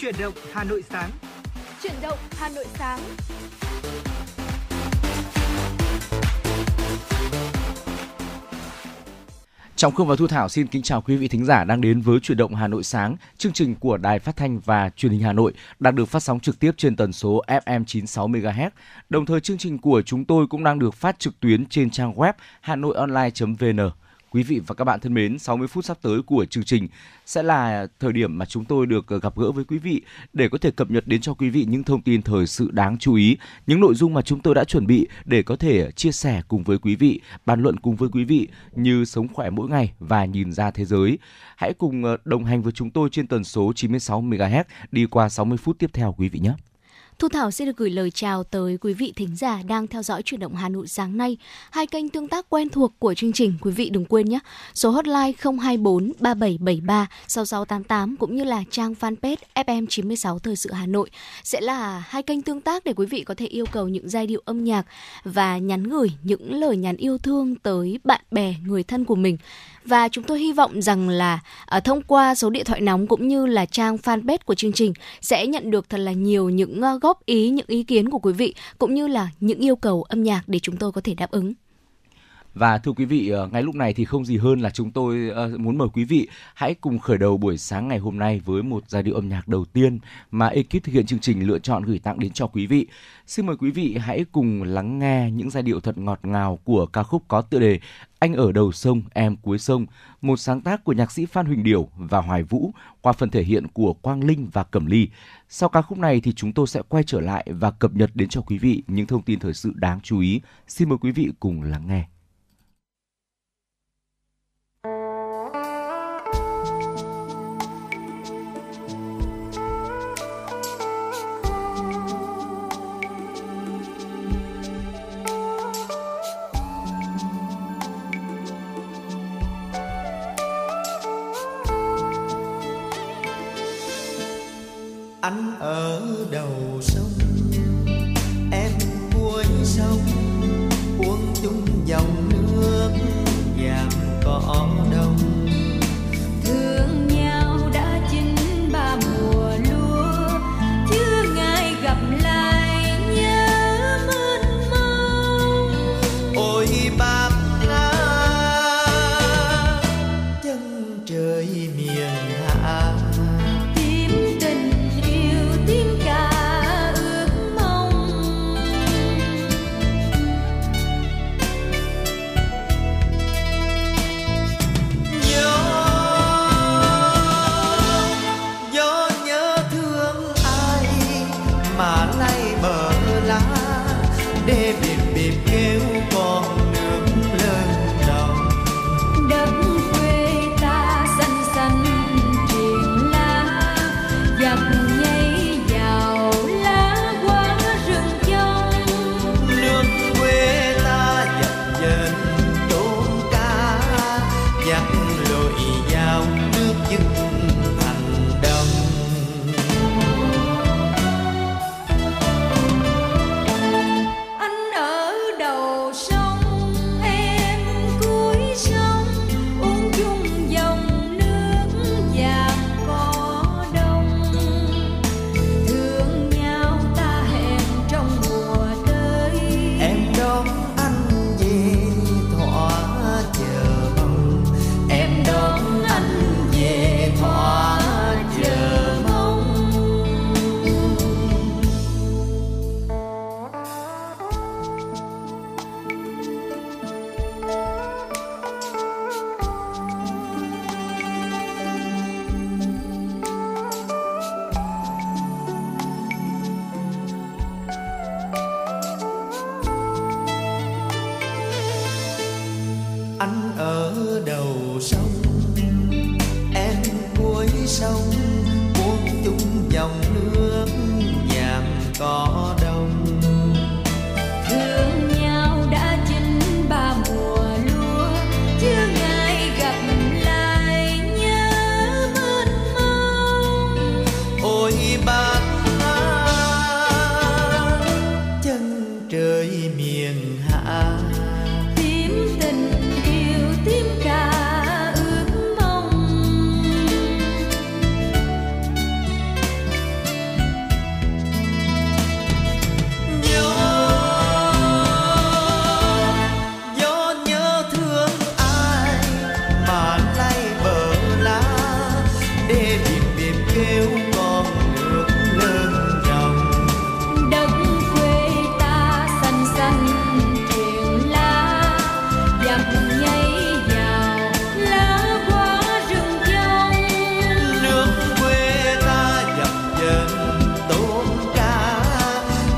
Chuyển động Hà Nội sáng. Chuyển động Hà Nội sáng. Trọng Khương và Thu Thảo xin kính chào quý vị thính giả đang đến với Chuyển động Hà Nội sáng, chương trình của Đài Phát thanh và Truyền hình Hà Nội đang được phát sóng trực tiếp trên tần số FM 96 MHz. Đồng thời chương trình của chúng tôi cũng đang được phát trực tuyến trên trang web hanoionline.vn. Quý vị và các bạn thân mến, 60 phút sắp tới của chương trình sẽ là thời điểm mà chúng tôi được ờ, gặp gỡ với quý vị để có thể cập nhật đến cho quý vị những thông tin thời sự đáng chú ý, những nội dung mà chúng tôi đã chuẩn bị để có thể chia sẻ cùng với quý vị, bàn luận cùng với quý vị như sống khỏe mỗi ngày và nhìn ra thế giới. Hãy cùng ờ, đồng hành với chúng tôi trên tần số 96 MHz đi qua 60 phút tiếp theo quý vị nhé. Thu Thảo xin được gửi lời chào tới quý vị thính giả đang theo dõi chuyển động Hà Nội sáng nay. Hai kênh tương tác quen thuộc của chương trình quý vị đừng quên nhé. Số hotline 024 3773 6688 cũng như là trang fanpage FM96 Thời sự Hà Nội sẽ là hai kênh tương tác để quý vị có thể yêu cầu những giai điệu âm nhạc và nhắn gửi những lời nhắn yêu thương tới bạn bè, người thân của mình và chúng tôi hy vọng rằng là uh, thông qua số điện thoại nóng cũng như là trang fanpage của chương trình sẽ nhận được thật là nhiều những uh, góp ý, những ý kiến của quý vị cũng như là những yêu cầu âm nhạc để chúng tôi có thể đáp ứng. Và thưa quý vị, ờ, ngay lúc này thì không gì hơn là chúng tôi ờ, muốn mời quý vị hãy cùng khởi đầu buổi sáng ngày hôm nay với một giai điệu âm nhạc đầu tiên mà ekip thực hiện chương trình lựa chọn gửi tặng đến cho quý vị. Xin mời quý vị hãy cùng lắng nghe những giai điệu thật ngọt ngào của ca khúc có tựa đề Anh ở đầu sông, em cuối sông, một sáng tác của nhạc sĩ Phan Huỳnh Điểu và Hoài Vũ qua phần thể hiện của Quang Linh và Cẩm Ly. Sau ca khúc này thì chúng tôi sẽ quay trở lại và cập nhật đến cho quý vị những thông tin thời sự đáng chú ý. Xin mời quý vị cùng lắng nghe. Ở đầu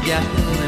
Yeah.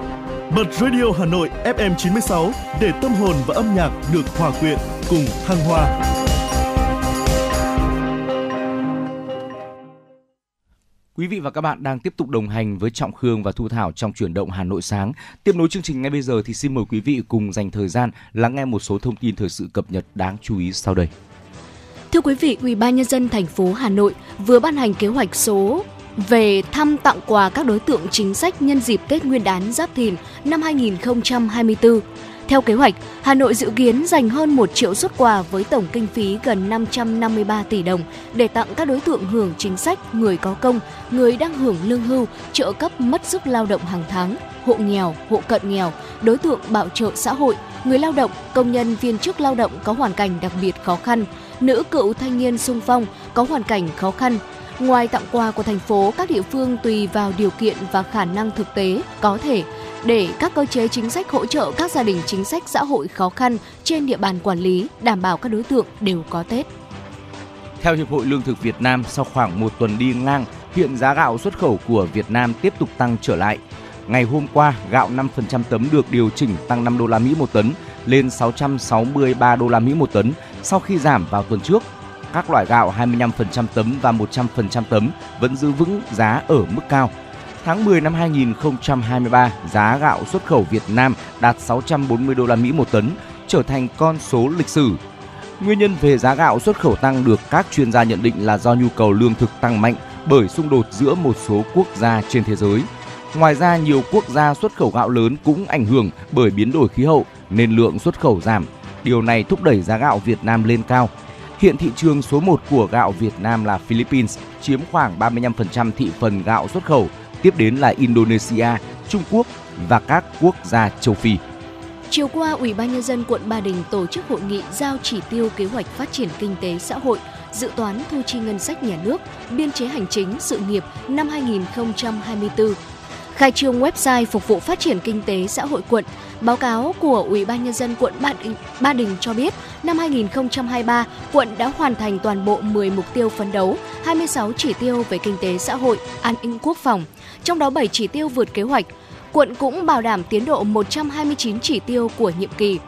Bật Radio Hà Nội FM 96 để tâm hồn và âm nhạc được hòa quyện cùng thăng hoa. Quý vị và các bạn đang tiếp tục đồng hành với Trọng Khương và Thu Thảo trong chuyển động Hà Nội sáng. Tiếp nối chương trình ngay bây giờ thì xin mời quý vị cùng dành thời gian lắng nghe một số thông tin thời sự cập nhật đáng chú ý sau đây. Thưa quý vị, Ủy ban nhân dân thành phố Hà Nội vừa ban hành kế hoạch số về thăm tặng quà các đối tượng chính sách nhân dịp Tết Nguyên đán Giáp Thìn năm 2024. Theo kế hoạch, Hà Nội dự kiến dành hơn 1 triệu xuất quà với tổng kinh phí gần 553 tỷ đồng để tặng các đối tượng hưởng chính sách, người có công, người đang hưởng lương hưu, trợ cấp mất sức lao động hàng tháng, hộ nghèo, hộ cận nghèo, đối tượng bảo trợ xã hội, người lao động, công nhân viên chức lao động có hoàn cảnh đặc biệt khó khăn, nữ cựu thanh niên sung phong có hoàn cảnh khó khăn, Ngoài tặng quà của thành phố, các địa phương tùy vào điều kiện và khả năng thực tế có thể để các cơ chế chính sách hỗ trợ các gia đình chính sách xã hội khó khăn trên địa bàn quản lý, đảm bảo các đối tượng đều có Tết. Theo Hiệp hội Lương thực Việt Nam, sau khoảng một tuần đi ngang, hiện giá gạo xuất khẩu của Việt Nam tiếp tục tăng trở lại. Ngày hôm qua, gạo 5% tấm được điều chỉnh tăng 5 đô la Mỹ một tấn lên 663 đô la Mỹ một tấn sau khi giảm vào tuần trước các loại gạo 25% tấm và 100% tấm vẫn giữ vững giá ở mức cao. Tháng 10 năm 2023, giá gạo xuất khẩu Việt Nam đạt 640 đô la Mỹ một tấn, trở thành con số lịch sử. Nguyên nhân về giá gạo xuất khẩu tăng được các chuyên gia nhận định là do nhu cầu lương thực tăng mạnh bởi xung đột giữa một số quốc gia trên thế giới. Ngoài ra, nhiều quốc gia xuất khẩu gạo lớn cũng ảnh hưởng bởi biến đổi khí hậu nên lượng xuất khẩu giảm. Điều này thúc đẩy giá gạo Việt Nam lên cao. Hiện thị trường số 1 của gạo Việt Nam là Philippines, chiếm khoảng 35% thị phần gạo xuất khẩu, tiếp đến là Indonesia, Trung Quốc và các quốc gia châu Phi. Chiều qua, Ủy ban nhân dân quận Ba Đình tổ chức hội nghị giao chỉ tiêu kế hoạch phát triển kinh tế xã hội, dự toán thu chi ngân sách nhà nước, biên chế hành chính sự nghiệp năm 2024 khai trương website phục vụ phát triển kinh tế xã hội quận. Báo cáo của Ủy ban nhân dân quận Ba Đình, Ba Đình cho biết, năm 2023, quận đã hoàn thành toàn bộ 10 mục tiêu phấn đấu, 26 chỉ tiêu về kinh tế xã hội, an ninh quốc phòng, trong đó 7 chỉ tiêu vượt kế hoạch. Quận cũng bảo đảm tiến độ 129 chỉ tiêu của nhiệm kỳ.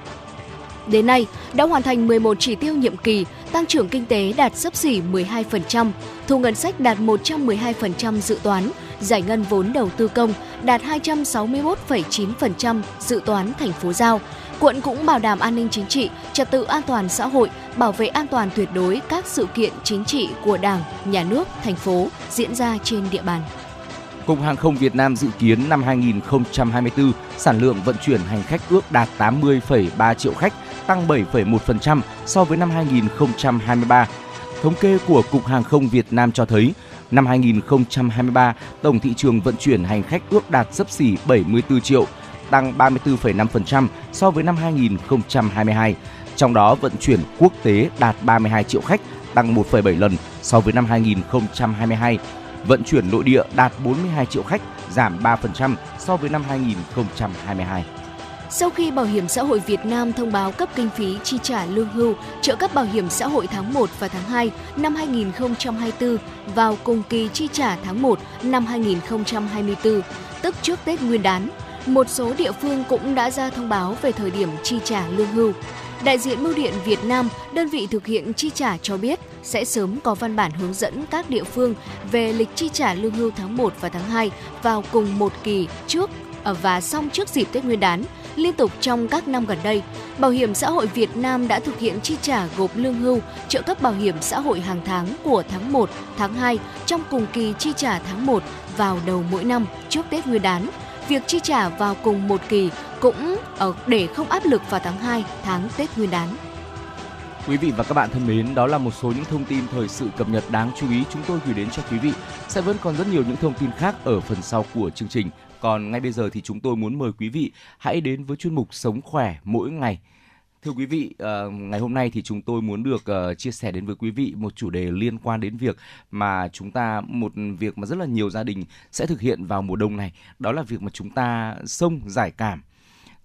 Đến nay, đã hoàn thành 11 chỉ tiêu nhiệm kỳ, tăng trưởng kinh tế đạt sấp xỉ 12%, thu ngân sách đạt 112% dự toán, giải ngân vốn đầu tư công đạt 261,9% dự toán thành phố giao. Quận cũng bảo đảm an ninh chính trị, trật tự an toàn xã hội, bảo vệ an toàn tuyệt đối các sự kiện chính trị của Đảng, Nhà nước, thành phố diễn ra trên địa bàn. Cục Hàng không Việt Nam dự kiến năm 2024 sản lượng vận chuyển hành khách ước đạt 80,3 triệu khách, tăng 7,1% so với năm 2023. Thống kê của Cục Hàng không Việt Nam cho thấy, năm 2023, tổng thị trường vận chuyển hành khách ước đạt sấp xỉ 74 triệu, tăng 34,5% so với năm 2022. Trong đó vận chuyển quốc tế đạt 32 triệu khách, tăng 1,7 lần so với năm 2022. Vận chuyển nội địa đạt 42 triệu khách, giảm 3% so với năm 2022. Sau khi Bảo hiểm xã hội Việt Nam thông báo cấp kinh phí chi trả lương hưu, trợ cấp bảo hiểm xã hội tháng 1 và tháng 2 năm 2024 vào cùng kỳ chi trả tháng 1 năm 2024, tức trước Tết Nguyên đán, một số địa phương cũng đã ra thông báo về thời điểm chi trả lương hưu. Đại diện Bưu điện Việt Nam, đơn vị thực hiện chi trả cho biết sẽ sớm có văn bản hướng dẫn các địa phương về lịch chi trả lương hưu tháng 1 và tháng 2 vào cùng một kỳ trước và xong trước dịp Tết Nguyên đán. Liên tục trong các năm gần đây, Bảo hiểm xã hội Việt Nam đã thực hiện chi trả gộp lương hưu, trợ cấp bảo hiểm xã hội hàng tháng của tháng 1, tháng 2 trong cùng kỳ chi trả tháng 1 vào đầu mỗi năm trước Tết Nguyên đán. Việc chi trả vào cùng một kỳ cũng ở để không áp lực vào tháng 2, tháng Tết Nguyên đán. Quý vị và các bạn thân mến, đó là một số những thông tin thời sự cập nhật đáng chú ý chúng tôi gửi đến cho quý vị. Sẽ vẫn còn rất nhiều những thông tin khác ở phần sau của chương trình. Còn ngay bây giờ thì chúng tôi muốn mời quý vị hãy đến với chuyên mục Sống khỏe mỗi ngày. Thưa quý vị, uh, ngày hôm nay thì chúng tôi muốn được uh, chia sẻ đến với quý vị một chủ đề liên quan đến việc mà chúng ta một việc mà rất là nhiều gia đình sẽ thực hiện vào mùa đông này, đó là việc mà chúng ta sông giải cảm.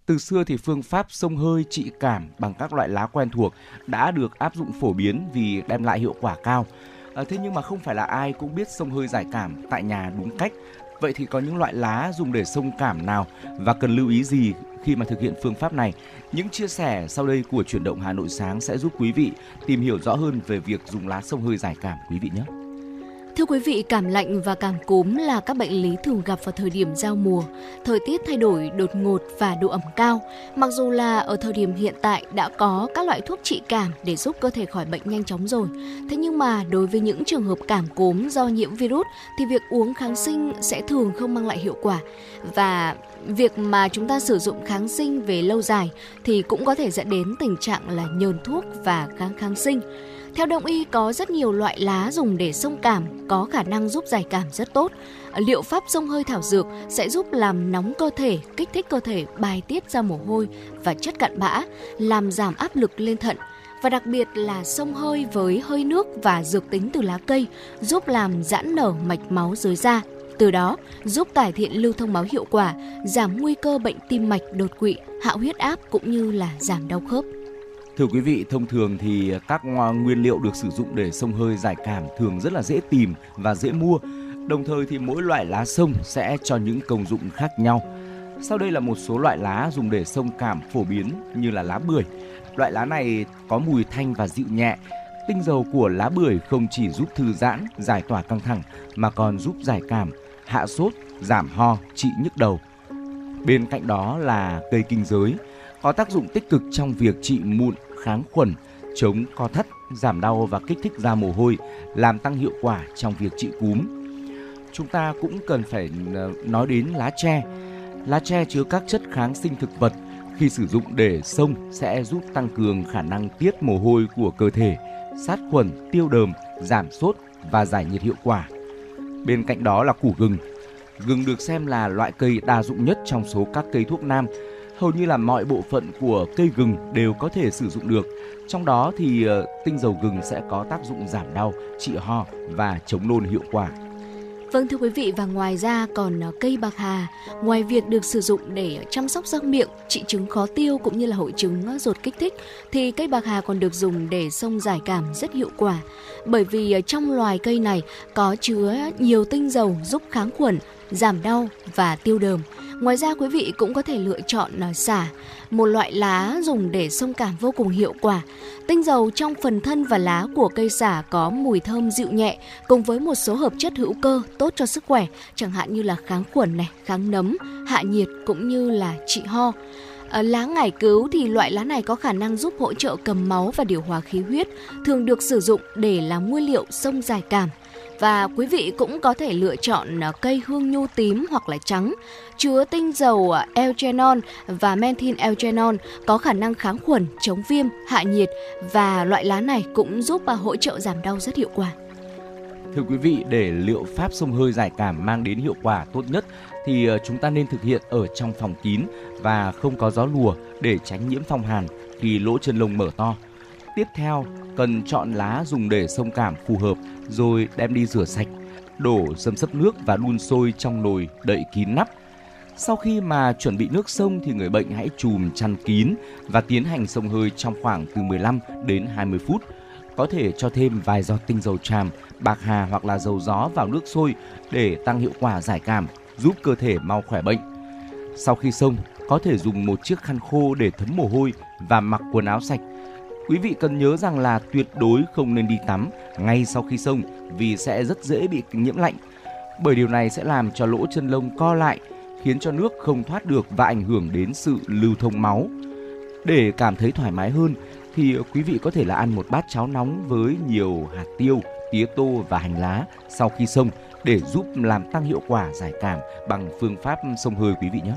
Từ xưa thì phương pháp sông hơi trị cảm bằng các loại lá quen thuộc đã được áp dụng phổ biến vì đem lại hiệu quả cao. À, thế nhưng mà không phải là ai cũng biết sông hơi giải cảm tại nhà đúng cách. Vậy thì có những loại lá dùng để sông cảm nào và cần lưu ý gì khi mà thực hiện phương pháp này? Những chia sẻ sau đây của chuyển động Hà Nội sáng sẽ giúp quý vị tìm hiểu rõ hơn về việc dùng lá sông hơi giải cảm, quý vị nhé. Thưa quý vị, cảm lạnh và cảm cúm là các bệnh lý thường gặp vào thời điểm giao mùa. Thời tiết thay đổi đột ngột và độ ẩm cao. Mặc dù là ở thời điểm hiện tại đã có các loại thuốc trị cảm để giúp cơ thể khỏi bệnh nhanh chóng rồi. Thế nhưng mà đối với những trường hợp cảm cúm do nhiễm virus thì việc uống kháng sinh sẽ thường không mang lại hiệu quả. Và việc mà chúng ta sử dụng kháng sinh về lâu dài thì cũng có thể dẫn đến tình trạng là nhờn thuốc và kháng kháng sinh. Theo đông y có rất nhiều loại lá dùng để xông cảm có khả năng giúp giải cảm rất tốt. Liệu pháp xông hơi thảo dược sẽ giúp làm nóng cơ thể, kích thích cơ thể bài tiết ra mồ hôi và chất cặn bã, làm giảm áp lực lên thận và đặc biệt là sông hơi với hơi nước và dược tính từ lá cây giúp làm giãn nở mạch máu dưới da. Từ đó giúp cải thiện lưu thông máu hiệu quả, giảm nguy cơ bệnh tim mạch đột quỵ, hạ huyết áp cũng như là giảm đau khớp. Thưa quý vị, thông thường thì các ờ, nguyên liệu được sử dụng để sông hơi giải cảm thường rất là dễ tìm và dễ mua. Đồng thời thì mỗi loại lá sông sẽ cho những công dụng khác nhau. Sau đây là một số loại lá dùng để sông cảm phổ biến như là lá bưởi. Loại lá này có mùi thanh và dịu nhẹ. Tinh dầu của lá bưởi không chỉ giúp thư giãn, giải tỏa căng thẳng mà còn giúp giải cảm, hạ sốt, giảm ho, trị nhức đầu. Bên cạnh đó là cây kinh giới, có tác dụng tích cực trong việc trị mụn, kháng khuẩn, chống co thắt, giảm đau và kích thích ra mồ hôi, làm tăng hiệu quả trong việc trị cúm. Chúng ta cũng cần phải ờ, nói đến lá tre. Lá tre chứa các chất kháng sinh thực vật khi sử dụng để xông sẽ giúp tăng cường khả năng tiết mồ hôi của cơ thể, sát khuẩn, tiêu đờm, giảm sốt và giải nhiệt hiệu quả. Bên cạnh đó là củ gừng. Gừng được xem là loại cây đa dụng nhất trong số các cây thuốc nam hầu như là mọi bộ phận của cây gừng đều có thể sử dụng được. Trong đó thì ờ, tinh dầu gừng sẽ có tác dụng giảm đau, trị ho và chống nôn hiệu quả. Vâng thưa quý vị và ngoài ra còn ờ, cây bạc hà, ngoài việc được sử dụng để chăm sóc răng miệng, trị chứng khó tiêu cũng như là hội chứng ờ, ruột kích thích thì cây bạc hà còn được dùng để xông giải cảm rất hiệu quả. Bởi vì trong loài cây này có chứa nhiều tinh dầu giúp kháng khuẩn, giảm đau và tiêu đờm. Ngoài ra quý vị cũng có thể lựa chọn à, xả, một loại lá dùng để xông cảm vô cùng hiệu quả. Tinh dầu trong phần thân và lá của cây xả có mùi thơm dịu nhẹ cùng với một số hợp chất hữu cơ tốt cho sức khỏe, chẳng hạn như là kháng khuẩn này, kháng nấm, hạ nhiệt cũng như là trị ho. Ở lá ngải cứu thì loại lá này có khả năng giúp hỗ trợ cầm máu và điều hòa khí huyết, thường được sử dụng để làm nguyên liệu xông giải cảm. Và quý vị cũng có thể lựa chọn à, cây hương nhu tím hoặc là trắng, chứa tinh dầu à, eugenol và menthin eugenol có khả năng kháng khuẩn, chống viêm, hạ nhiệt và loại lá này cũng giúp à, hỗ trợ giảm đau rất hiệu quả. Thưa quý vị, để liệu pháp sông hơi giải cảm mang đến hiệu quả tốt nhất thì ờ, chúng ta nên thực hiện ở trong phòng kín và không có gió lùa để tránh nhiễm phong hàn khi lỗ chân lông mở to. Tiếp theo, cần chọn lá dùng để sông cảm phù hợp rồi đem đi rửa sạch, đổ dầm sấp nước và đun sôi trong nồi đậy kín nắp. Sau khi mà chuẩn bị nước sông thì người bệnh hãy chùm chăn kín và tiến hành sông hơi trong khoảng từ 15 đến 20 phút. Có thể cho thêm vài giọt tinh dầu tràm, bạc hà hoặc là dầu gió vào nước sôi để tăng hiệu quả giải cảm, giúp cơ thể mau khỏe bệnh. Sau khi sông, có thể dùng một chiếc khăn khô để thấm mồ hôi và mặc quần áo sạch Quý vị cần nhớ rằng là tuyệt đối không nên đi tắm ngay sau khi xông vì sẽ rất dễ bị nhiễm lạnh. Bởi điều này sẽ làm cho lỗ chân lông co lại, khiến cho nước không thoát được và ảnh hưởng đến sự lưu thông máu. Để cảm thấy thoải mái hơn thì quý vị có thể là ăn một bát cháo nóng với nhiều hạt tiêu, tía tô và hành lá sau khi xông để giúp làm tăng hiệu quả giải cảm bằng phương pháp xông hơi quý vị nhé.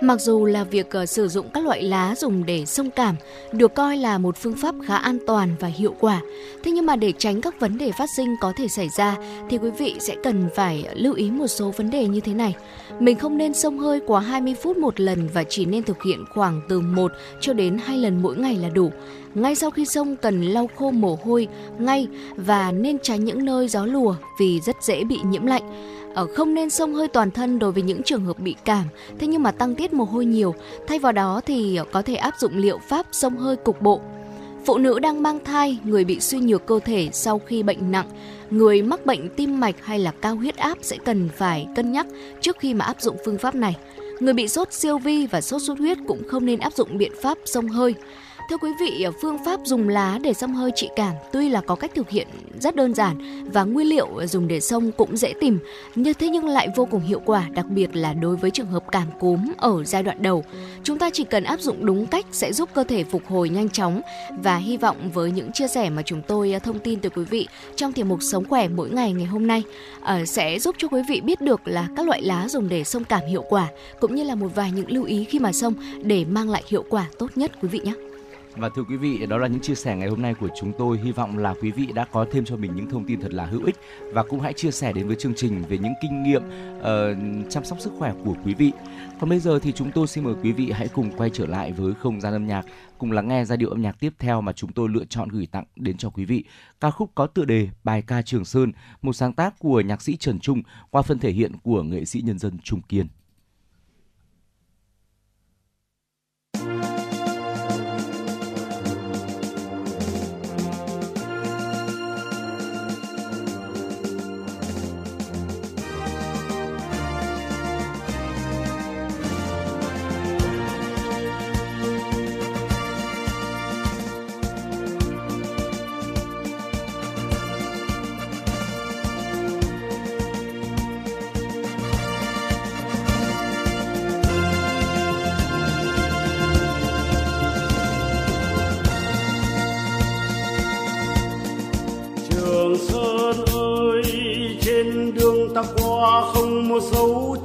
Mặc dù là việc ờ, sử dụng các loại lá dùng để sông cảm được coi là một phương pháp khá an toàn và hiệu quả, thế nhưng mà để tránh các vấn đề phát sinh có thể xảy ra thì quý vị sẽ cần phải lưu ý một số vấn đề như thế này. Mình không nên sông hơi quá 20 phút một lần và chỉ nên thực hiện khoảng từ 1 cho đến 2 lần mỗi ngày là đủ. Ngay sau khi sông cần lau khô mồ hôi ngay và nên tránh những nơi gió lùa vì rất dễ bị nhiễm lạnh. Ở không nên xông hơi toàn thân đối với những trường hợp bị cảm, thế nhưng mà tăng tiết mồ hôi nhiều. Thay vào đó thì có thể áp dụng liệu pháp xông hơi cục bộ. Phụ nữ đang mang thai, người bị suy nhược cơ thể sau khi bệnh nặng, người mắc bệnh tim mạch hay là cao huyết áp sẽ cần phải cân nhắc trước khi mà áp dụng phương pháp này. Người bị sốt siêu vi và sốt xuất huyết cũng không nên áp dụng biện pháp xông hơi. Thưa quý vị, ờ, phương pháp dùng lá để xông hơi trị cảm tuy là có cách thực hiện rất đơn giản và nguyên liệu dùng để xông cũng dễ tìm, như thế nhưng lại vô cùng hiệu quả, đặc biệt là đối với trường hợp cảm cúm ở giai đoạn đầu. Chúng ta chỉ cần áp dụng đúng cách sẽ giúp cơ thể phục hồi nhanh chóng và hy vọng với những chia sẻ mà chúng tôi ờ, thông tin từ quý vị trong tiềm mục Sống khỏe mỗi ngày ngày hôm nay ờ, sẽ giúp cho quý vị biết được là các loại lá dùng để xông cảm hiệu quả cũng như là một vài những lưu ý khi mà xông để mang lại hiệu quả tốt nhất quý vị nhé. Và thưa quý vị, đó là những chia sẻ ngày hôm nay của chúng tôi. Hy vọng là quý vị đã có thêm cho mình những thông tin thật là hữu ích và cũng hãy chia sẻ đến với chương trình về những kinh nghiệm uh, chăm sóc sức khỏe của quý vị. Còn bây giờ thì chúng tôi xin mời quý vị hãy cùng quay trở lại với không gian âm nhạc, cùng lắng nghe giai điệu âm nhạc tiếp theo mà chúng tôi lựa chọn gửi tặng đến cho quý vị. Ca khúc có tựa đề Bài ca Trường Sơn, một sáng tác của nhạc sĩ Trần Trung qua phần thể hiện của nghệ sĩ nhân dân Trung Kiên. Không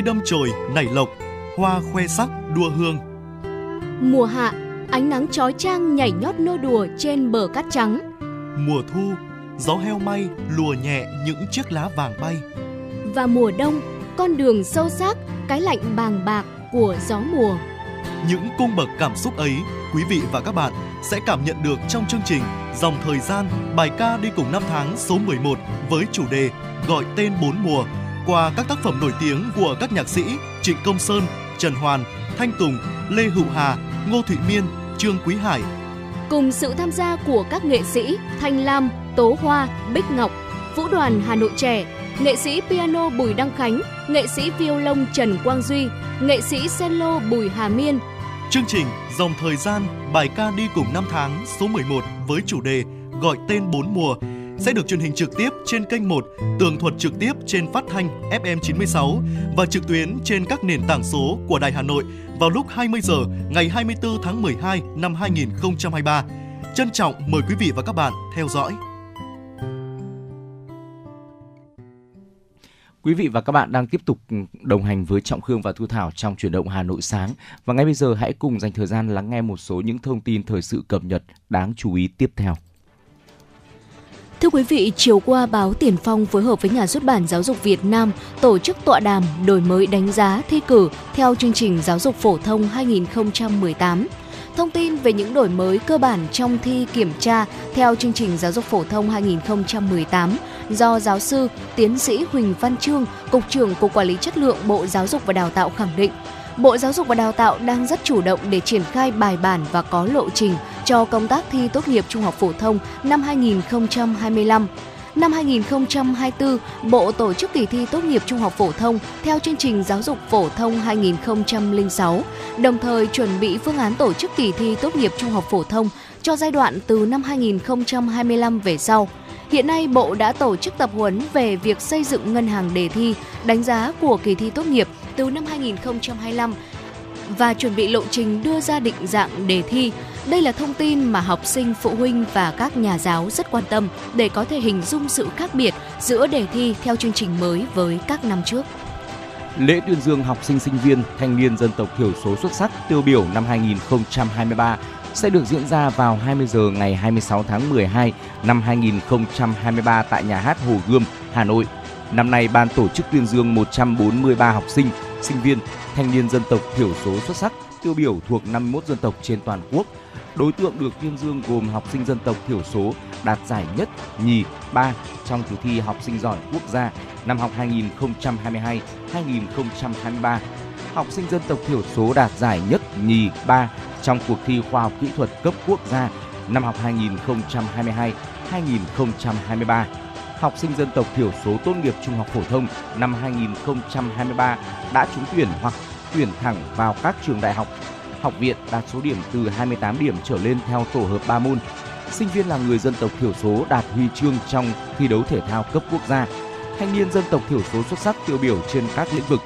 cây đâm chồi nảy lộc, hoa khoe sắc đua hương. Mùa hạ, ánh nắng chói chang nhảy nhót nô đùa trên bờ cát trắng. Mùa thu, gió heo may lùa nhẹ những chiếc lá vàng bay. Và mùa đông, con đường sâu xác, cái lạnh bàng bạc của gió mùa. Những cung bậc cảm xúc ấy, quý vị và các bạn sẽ cảm nhận được trong chương trình Dòng thời gian bài ca đi cùng năm tháng số 11 với chủ đề Gọi tên bốn mùa qua các tác phẩm nổi tiếng của các nhạc sĩ Trịnh Công Sơn, Trần Hoàn, Thanh Tùng, Lê Hữu Hà, Ngô Thụy Miên, Trương Quý Hải. Cùng sự tham gia của các nghệ sĩ Thanh Lam, Tố Hoa, Bích Ngọc, Vũ đoàn Hà Nội Trẻ, nghệ sĩ piano Bùi Đăng Khánh, nghệ sĩ violon Trần Quang Duy, nghệ sĩ cello Bùi Hà Miên, Chương trình Dòng thời gian bài ca đi cùng năm tháng số 11 với chủ đề Gọi tên bốn mùa sẽ được truyền hình trực tiếp trên kênh 1, tường thuật trực tiếp trên phát thanh FM 96 và trực tuyến trên các nền tảng số của Đài Hà Nội vào lúc 20 giờ ngày 24 tháng 12 năm 2023. Trân trọng mời quý vị và các bạn theo dõi. Quý vị và các bạn đang tiếp tục đồng hành với Trọng Khương và Thu Thảo trong chuyển động Hà Nội sáng. Và ngay bây giờ hãy cùng dành thời gian lắng nghe một số những thông tin thời sự cập nhật đáng chú ý tiếp theo. Thưa quý vị, chiều qua báo Tiền Phong phối hợp với Nhà xuất bản Giáo dục Việt Nam tổ chức tọa đàm đổi mới đánh giá thi cử theo chương trình giáo dục phổ thông 2018. Thông tin về những đổi mới cơ bản trong thi kiểm tra theo chương trình giáo dục phổ thông 2018 do giáo sư, tiến sĩ Huỳnh Văn Trương, Cục trưởng Cục Quản lý Chất lượng Bộ Giáo dục và Đào tạo khẳng định, Bộ Giáo dục và Đào tạo đang rất chủ động để triển khai bài bản và có lộ trình cho công tác thi tốt nghiệp trung học phổ thông năm 2025. Năm 2024, Bộ tổ chức kỳ thi tốt nghiệp trung học phổ thông theo chương trình giáo dục phổ thông 2006, đồng thời chuẩn bị phương án tổ chức kỳ thi tốt nghiệp trung học phổ thông cho giai đoạn từ năm 2025 về sau. Hiện nay, Bộ đã tổ chức tập huấn về việc xây dựng ngân hàng đề thi, đánh giá của kỳ thi tốt nghiệp từ năm 2025 và chuẩn bị lộ trình đưa ra định dạng đề thi. Đây là thông tin mà học sinh, phụ huynh và các nhà giáo rất quan tâm để có thể hình dung sự khác biệt giữa đề thi theo chương trình mới với các năm trước. Lễ tuyên dương học sinh sinh viên, thanh niên dân tộc thiểu số xuất sắc tiêu biểu năm 2023 sẽ được diễn ra vào 20 giờ ngày 26 tháng 12 năm 2023 tại nhà hát Hồ Gươm, Hà Nội. Năm nay ban tổ chức tuyên dương 143 học sinh, sinh viên, thanh niên dân tộc thiểu số xuất sắc tiêu biểu thuộc 51 dân tộc trên toàn quốc. Đối tượng được tuyên dương gồm học sinh dân tộc thiểu số đạt giải nhất, nhì, ba trong kỳ thi học sinh giỏi quốc gia năm học 2022-2023. Học sinh dân tộc thiểu số đạt giải nhất, nhì, ba trong cuộc thi khoa học kỹ thuật cấp quốc gia năm học 2022-2023. Học sinh dân tộc thiểu số tốt nghiệp trung học phổ thông năm 2023 đã trúng tuyển hoặc tuyển thẳng vào các trường đại học, học viện đạt số điểm từ 28 điểm trở lên theo tổ hợp 3 môn. Sinh viên là người dân tộc thiểu số đạt huy chương trong thi đấu thể thao cấp quốc gia. Thanh niên dân tộc thiểu số xuất sắc tiêu biểu trên các lĩnh vực.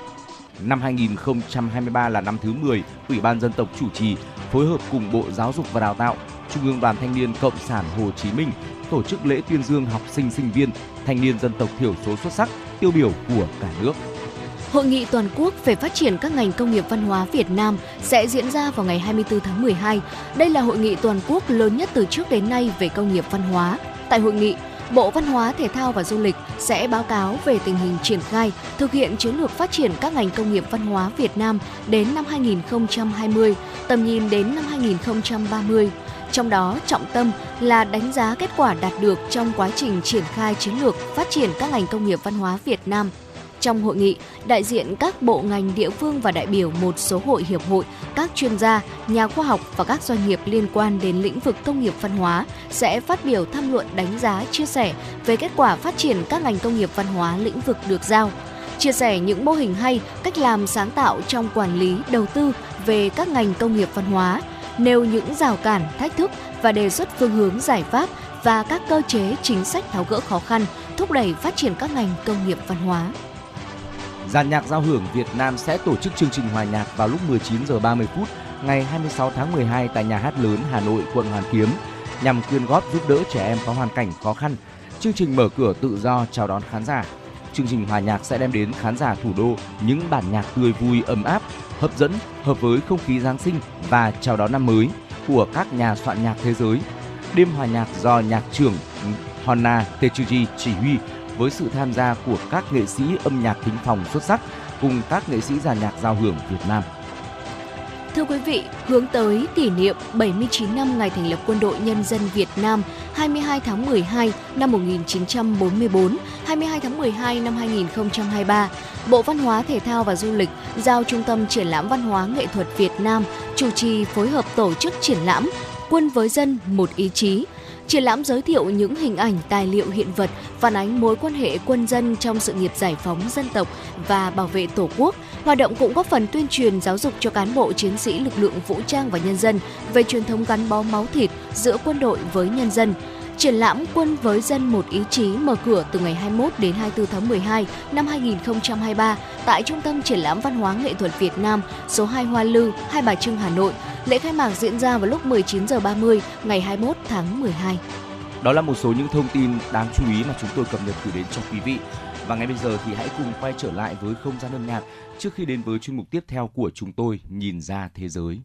Năm 2023 là năm thứ 10, Ủy ban dân tộc chủ trì phối hợp cùng Bộ Giáo dục và Đào tạo, Trung ương Đoàn Thanh niên Cộng sản Hồ Chí Minh tổ chức lễ tuyên dương học sinh sinh viên, thanh niên dân tộc thiểu số xuất sắc tiêu biểu của cả nước. Hội nghị toàn quốc về phát triển các ngành công nghiệp văn hóa Việt Nam sẽ diễn ra vào ngày 24 tháng 12. Đây là hội nghị toàn quốc lớn nhất từ trước đến nay về công nghiệp văn hóa. Tại hội nghị, Bộ Văn hóa, Thể thao và Du lịch sẽ báo cáo về tình hình triển khai, thực hiện chiến lược phát triển các ngành công nghiệp văn hóa Việt Nam đến năm 2020, tầm nhìn đến năm 2030. Trong đó, trọng tâm là đánh giá kết quả đạt được trong quá trình triển khai chiến lược phát triển các ngành công nghiệp văn hóa Việt Nam. Trong hội nghị, đại diện các bộ ngành địa phương và đại biểu một số hội hiệp hội, các chuyên gia, nhà khoa học và các doanh nghiệp liên quan đến lĩnh vực công nghiệp văn hóa sẽ phát biểu tham luận đánh giá chia sẻ về kết quả phát triển các ngành công nghiệp văn hóa lĩnh vực được giao chia sẻ những mô hình hay, cách làm sáng tạo trong quản lý, đầu tư về các ngành công nghiệp văn hóa, nêu những rào cản, thách thức và đề xuất phương hướng giải pháp và các cơ chế chính sách tháo gỡ khó khăn, thúc đẩy phát triển các ngành công nghiệp văn hóa. Giàn nhạc giao hưởng Việt Nam sẽ tổ chức chương trình hòa nhạc vào lúc 19 giờ 30 phút ngày 26 tháng 12 tại nhà hát lớn Hà Nội, quận Hoàn Kiếm nhằm quyên góp giúp đỡ trẻ em có hoàn cảnh khó khăn. Chương trình mở cửa tự do chào đón khán giả. Chương trình hòa nhạc sẽ đem đến khán giả thủ đô những bản nhạc tươi vui ấm áp, hấp dẫn, hợp với không khí Giáng sinh và chào đón năm mới của các nhà soạn nhạc thế giới. Đêm hòa nhạc do nhạc trưởng Honna Tetsuji chỉ huy với sự tham gia của các nghệ sĩ âm nhạc thính phòng xuất sắc cùng các nghệ sĩ giàn nhạc giao hưởng Việt Nam. Thưa quý vị, hướng tới kỷ niệm 79 năm ngày thành lập Quân đội Nhân dân Việt Nam 22 tháng 12 năm 1944, 22 tháng 12 năm 2023, Bộ Văn hóa Thể thao và Du lịch giao Trung tâm Triển lãm Văn hóa Nghệ thuật Việt Nam chủ trì phối hợp tổ chức triển lãm Quân với dân một ý chí Triển lãm giới thiệu những hình ảnh, tài liệu hiện vật phản ánh mối quan hệ quân dân trong sự nghiệp giải phóng dân tộc và bảo vệ Tổ quốc. Hoạt động cũng góp phần tuyên truyền giáo dục cho cán bộ chiến sĩ lực lượng vũ trang và nhân dân về truyền thống gắn bó máu thịt giữa quân đội với nhân dân. Triển lãm Quân với dân một ý chí mở cửa từ ngày 21 đến 24 tháng 12 năm 2023 tại Trung tâm Triển lãm Văn hóa Nghệ thuật Việt Nam số 2 Hoa Lư, Hai Bà Trưng, Hà Nội. Lễ khai mạc diễn ra vào lúc 19h30 ngày 21 tháng 12. Đó là một số những thông tin đáng chú ý mà chúng tôi cập nhật gửi đến cho quý vị. Và ngay bây giờ thì hãy cùng quay trở lại với không gian âm nhạc trước khi đến với chuyên mục tiếp theo của chúng tôi, nhìn ra thế giới.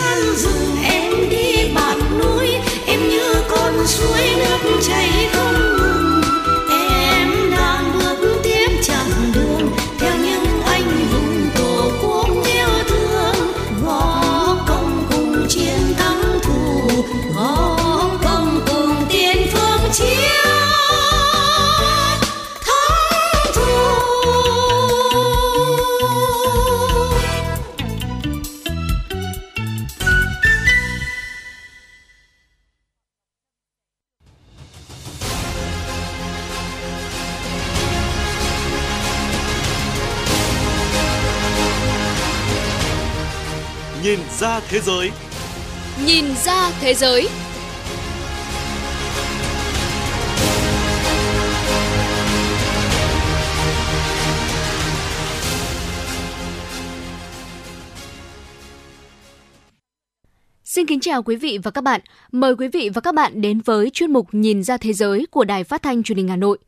Đi giới. Nhìn ra thế giới. Xin kính chào quý vị và các bạn. Mời quý vị và các bạn đến với chuyên mục Nhìn ra thế giới của Đài Phát thanh Truyền hình Hà Nội.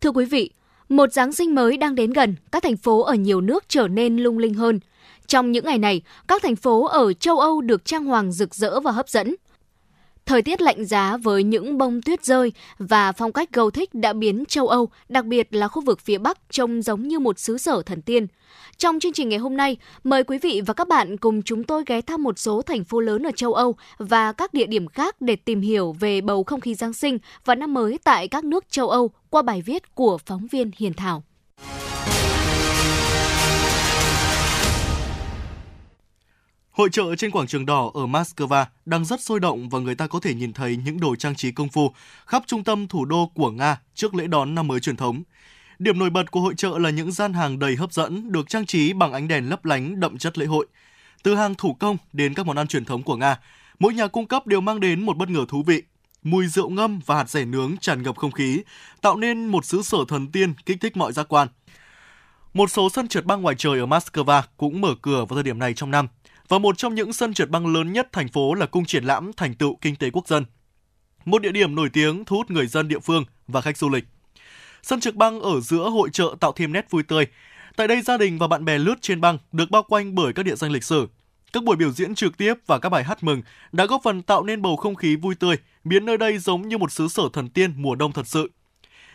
Thưa quý vị, một Giáng sinh mới đang đến gần, các thành phố ở nhiều nước trở nên lung linh hơn. Trong những ngày này, các thành phố ở châu Âu được trang hoàng rực rỡ và hấp dẫn. Thời tiết lạnh giá với những bông tuyết rơi và phong cách Gothic đã biến châu Âu, đặc biệt là khu vực phía Bắc, trông giống như một xứ sở thần tiên. Trong chương trình ngày hôm nay, mời quý vị và các bạn cùng chúng tôi ghé thăm một số thành phố lớn ở châu Âu và các địa điểm khác để tìm hiểu về bầu không khí Giáng sinh và năm mới tại các nước châu Âu qua bài viết của phóng viên Hiền Thảo. Hội trợ trên quảng trường đỏ ở Moscow đang rất sôi động và người ta có thể nhìn thấy những đồ trang trí công phu khắp trung tâm thủ đô của Nga trước lễ đón năm mới truyền thống. Điểm nổi bật của hội trợ là những gian hàng đầy hấp dẫn được trang trí bằng ánh đèn lấp lánh đậm chất lễ hội. Từ hàng thủ công đến các món ăn truyền thống của Nga, mỗi nhà cung cấp đều mang đến một bất ngờ thú vị. Mùi rượu ngâm và hạt rẻ nướng tràn ngập không khí, tạo nên một xứ sở thần tiên kích thích mọi giác quan. Một số sân trượt băng ngoài trời ở Moscow cũng mở cửa vào thời điểm này trong năm. Và một trong những sân trượt băng lớn nhất thành phố là cung triển lãm thành tựu kinh tế quốc dân. Một địa điểm nổi tiếng thu hút người dân địa phương và khách du lịch. Sân trượt băng ở giữa hội trợ tạo thêm nét vui tươi. Tại đây gia đình và bạn bè lướt trên băng được bao quanh bởi các địa danh lịch sử. Các buổi biểu diễn trực tiếp và các bài hát mừng đã góp phần tạo nên bầu không khí vui tươi, biến nơi đây giống như một xứ sở thần tiên mùa đông thật sự.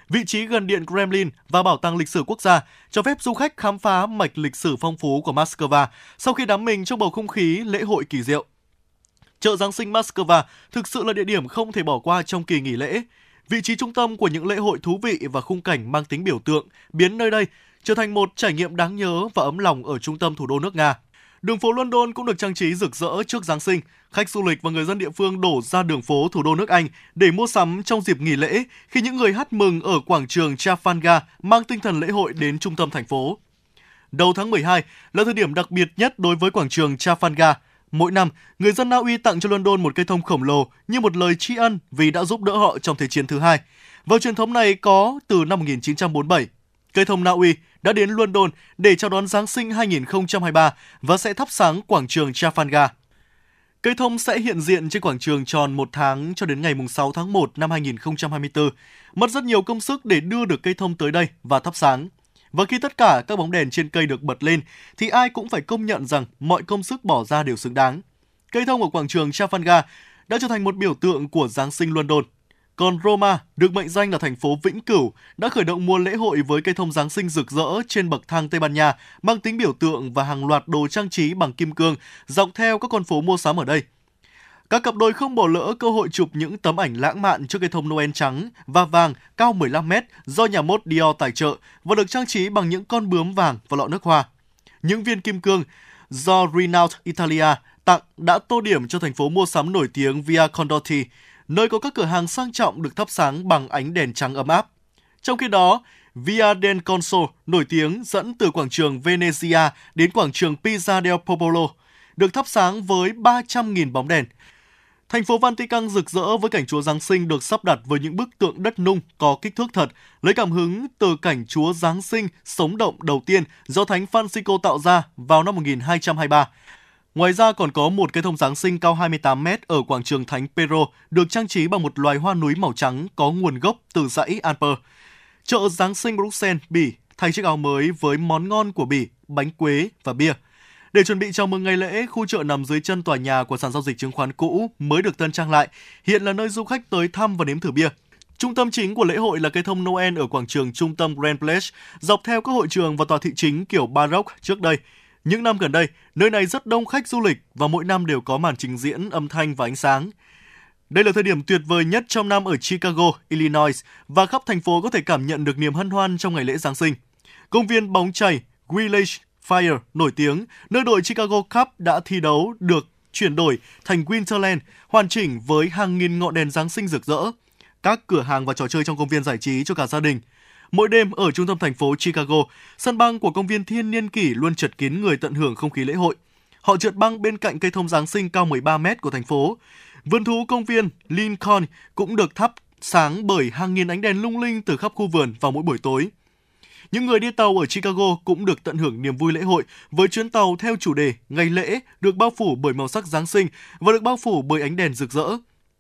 Vị trí gần điện Kremlin và bảo tàng lịch sử quốc gia, cho phép du khách khám phá mạch lịch sử phong phú của Moscow sau khi đắm mình trong bầu không khí lễ hội kỳ diệu. Chợ Giáng sinh Moscow thực sự là địa điểm không thể bỏ qua trong kỳ nghỉ lễ. Vị trí trung tâm của những lễ hội thú vị và khung cảnh mang tính biểu tượng biến nơi đây trở thành một trải nghiệm đáng nhớ và ấm lòng ở trung tâm thủ đô nước Nga. Đường phố London cũng được trang trí rực rỡ trước Giáng sinh. Khách du lịch và người dân địa phương đổ ra đường phố thủ đô nước Anh để mua sắm trong dịp nghỉ lễ khi những người hát mừng ở quảng trường Trafalgar mang tinh thần lễ hội đến trung tâm thành phố. Đầu tháng 12 là thời điểm đặc biệt nhất đối với quảng trường Trafalgar. Mỗi năm, người dân Na Uy tặng cho London một cây thông khổng lồ như một lời tri ân vì đã giúp đỡ họ trong Thế chiến thứ hai. Và truyền thống này có từ năm 1947. Cây thông Na Uy đã đến London để chào đón Giáng sinh 2023 và sẽ thắp sáng quảng trường Trafalgar. Cây thông sẽ hiện diện trên quảng trường tròn một tháng cho đến ngày 6 tháng 1 năm 2024. Mất rất nhiều công sức để đưa được cây thông tới đây và thắp sáng. Và khi tất cả các bóng đèn trên cây được bật lên, thì ai cũng phải công nhận rằng mọi công sức bỏ ra đều xứng đáng. Cây thông ở quảng trường Trafalgar đã trở thành một biểu tượng của Giáng sinh London. Còn Roma, được mệnh danh là thành phố vĩnh cửu, đã khởi động mùa lễ hội với cây thông Giáng sinh rực rỡ trên bậc thang Tây Ban Nha, mang tính biểu tượng và hàng loạt đồ trang trí bằng kim cương dọc theo các con phố mua sắm ở đây. Các cặp đôi không bỏ lỡ cơ hội chụp những tấm ảnh lãng mạn trước cây thông Noel trắng và vàng cao 15 mét do nhà mốt Dior tài trợ và được trang trí bằng những con bướm vàng và lọ nước hoa. Những viên kim cương do Renault Italia tặng đã tô điểm cho thành phố mua sắm nổi tiếng Via Condotti, nơi có các cửa hàng sang trọng được thắp sáng bằng ánh đèn trắng ấm áp. Trong khi đó, Via del Consol nổi tiếng dẫn từ quảng trường Venezia đến quảng trường Piazza del Popolo, được thắp sáng với 300.000 bóng đèn. Thành phố Vatican rực rỡ với cảnh Chúa Giáng sinh được sắp đặt với những bức tượng đất nung có kích thước thật, lấy cảm hứng từ cảnh Chúa Giáng sinh sống động đầu tiên do Thánh Francisco tạo ra vào năm 1223. Ngoài ra còn có một cây thông Giáng sinh cao 28 mét ở quảng trường Thánh Pedro được trang trí bằng một loài hoa núi màu trắng có nguồn gốc từ dãy Alper. Chợ Giáng sinh Bruxelles, Bỉ thay chiếc áo mới với món ngon của Bỉ, bánh quế và bia. Để chuẩn bị chào mừng ngày lễ, khu chợ nằm dưới chân tòa nhà của sàn giao dịch chứng khoán cũ mới được tân trang lại, hiện là nơi du khách tới thăm và nếm thử bia. Trung tâm chính của lễ hội là cây thông Noel ở quảng trường trung tâm Grand Place, dọc theo các hội trường và tòa thị chính kiểu Baroque trước đây. Những năm gần đây, nơi này rất đông khách du lịch và mỗi năm đều có màn trình diễn âm thanh và ánh sáng. Đây là thời điểm tuyệt vời nhất trong năm ở Chicago, Illinois và khắp thành phố có thể cảm nhận được niềm hân hoan trong ngày lễ Giáng sinh. Công viên bóng chảy Village Fire nổi tiếng, nơi đội Chicago Cup đã thi đấu được chuyển đổi thành Winterland, hoàn chỉnh với hàng nghìn ngọn đèn Giáng sinh rực rỡ, các cửa hàng và trò chơi trong công viên giải trí cho cả gia đình. Mỗi đêm ở trung tâm thành phố Chicago, sân băng của công viên Thiên Niên Kỷ luôn chật kín người tận hưởng không khí lễ hội. Họ trượt băng bên cạnh cây thông Giáng sinh cao 13 mét của thành phố. Vườn thú công viên Lincoln cũng được thắp sáng bởi hàng nghìn ánh đèn lung linh từ khắp khu vườn vào mỗi buổi tối. Những người đi tàu ở Chicago cũng được tận hưởng niềm vui lễ hội với chuyến tàu theo chủ đề Ngày lễ được bao phủ bởi màu sắc Giáng sinh và được bao phủ bởi ánh đèn rực rỡ.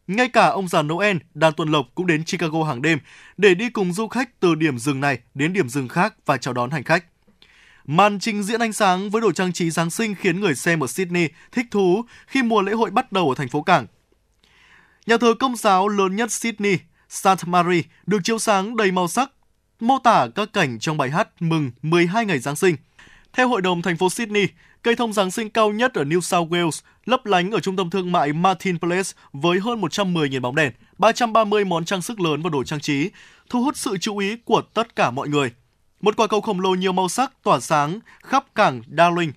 Ngay cả ông già Noel, đàn tuần lộc cũng đến Chicago hàng đêm để đi cùng du khách từ điểm dừng này đến điểm dừng khác và chào đón hành khách. Màn trình diễn ánh sáng với đồ trang trí Giáng sinh khiến người xem ở Sydney thích thú khi mùa lễ hội bắt đầu ở thành phố cảng. Nhà thờ công giáo lớn nhất Sydney, St. Mary, được chiếu sáng đầy màu sắc, mô tả các cảnh trong bài hát mừng 12 ngày Giáng sinh. Theo Hội đồng thành phố Sydney, cây thông Giáng sinh cao nhất ở New South Wales lấp lánh ở trung tâm thương mại Martin Place với hơn 110.000 bóng đèn, 330 món trang sức lớn và đồ trang trí, thu hút sự chú ý của tất cả mọi người. Một quả cầu khổng lồ nhiều màu sắc tỏa sáng khắp cảng Darling,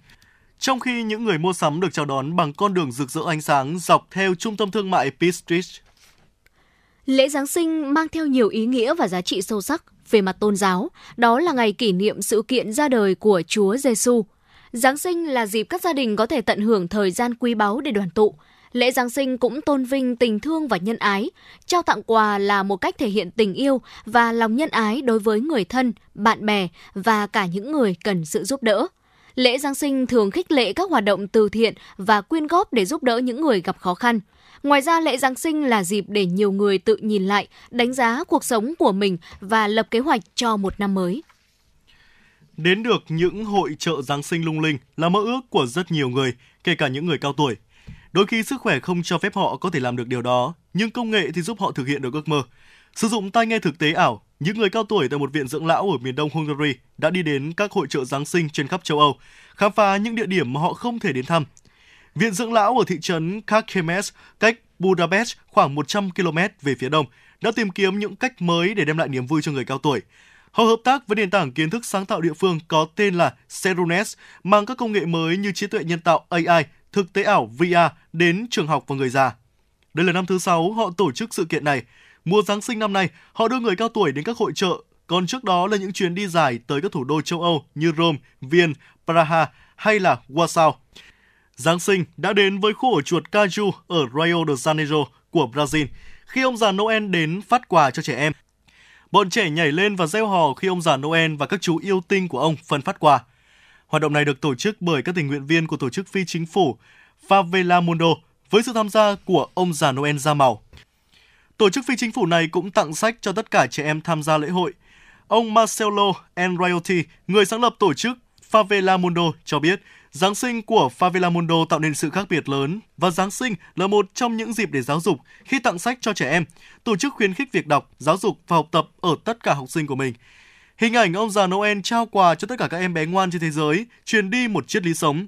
trong khi những người mua sắm được chào đón bằng con đường rực rỡ ánh sáng dọc theo trung tâm thương mại Pitt Street. Lễ Giáng sinh mang theo nhiều ý nghĩa và giá trị sâu sắc về mặt tôn giáo, đó là ngày kỷ niệm sự kiện ra đời của Chúa Giêsu. Giáng sinh là dịp các gia đình có thể tận hưởng thời gian quý báu để đoàn tụ. Lễ Giáng sinh cũng tôn vinh tình thương và nhân ái. Trao tặng quà là một cách thể hiện tình yêu và lòng nhân ái đối với người thân, bạn bè và cả những người cần sự giúp đỡ. Lễ Giáng sinh thường khích lệ các hoạt động từ thiện và quyên góp để giúp đỡ những người gặp khó khăn. Ngoài ra, lễ Giáng sinh là dịp để nhiều người tự nhìn lại, đánh giá cuộc sống của mình và lập kế hoạch cho một năm mới. Đến được những hội trợ Giáng sinh lung linh là mơ ước của rất nhiều người, kể cả những người cao tuổi. Đôi khi sức khỏe không cho phép họ có thể làm được điều đó, nhưng công nghệ thì giúp họ thực hiện được ước mơ. Sử dụng tai nghe thực tế ảo, những người cao tuổi tại một viện dưỡng lão ở miền đông Hungary đã đi đến các hội trợ Giáng sinh trên khắp châu Âu, khám phá những địa điểm mà họ không thể đến thăm. Viện dưỡng lão ở thị trấn Kakemes, cách Budapest khoảng 100 km về phía đông, đã tìm kiếm những cách mới để đem lại niềm vui cho người cao tuổi. Họ hợp tác với nền tảng kiến thức sáng tạo địa phương có tên là Serunes, mang các công nghệ mới như trí tuệ nhân tạo AI, thực tế ảo VR đến trường học và người già. Đây là năm thứ sáu họ tổ chức sự kiện này. Mùa Giáng sinh năm nay, họ đưa người cao tuổi đến các hội trợ, còn trước đó là những chuyến đi dài tới các thủ đô châu Âu như Rome, Viên, Praha hay là Warsaw. Giáng sinh đã đến với khu ổ chuột Caju ở Rio de Janeiro của Brazil khi ông già Noel đến phát quà cho trẻ em. Bọn trẻ nhảy lên và reo hò khi ông già Noel và các chú yêu tinh của ông phân phát quà. Hoạt động này được tổ chức bởi các tình nguyện viên của tổ chức phi chính phủ Favela Mundo với sự tham gia của ông già Noel da màu. Tổ chức phi chính phủ này cũng tặng sách cho tất cả trẻ em tham gia lễ hội. Ông Marcelo Enrioti, người sáng lập tổ chức Favela Mundo cho biết Giáng sinh của Favela Mundo tạo nên sự khác biệt lớn và Giáng sinh là một trong những dịp để giáo dục khi tặng sách cho trẻ em, tổ chức khuyến khích việc đọc, giáo dục và học tập ở tất cả học sinh của mình. Hình ảnh ông già Noel trao quà cho tất cả các em bé ngoan trên thế giới truyền đi một triết lý sống.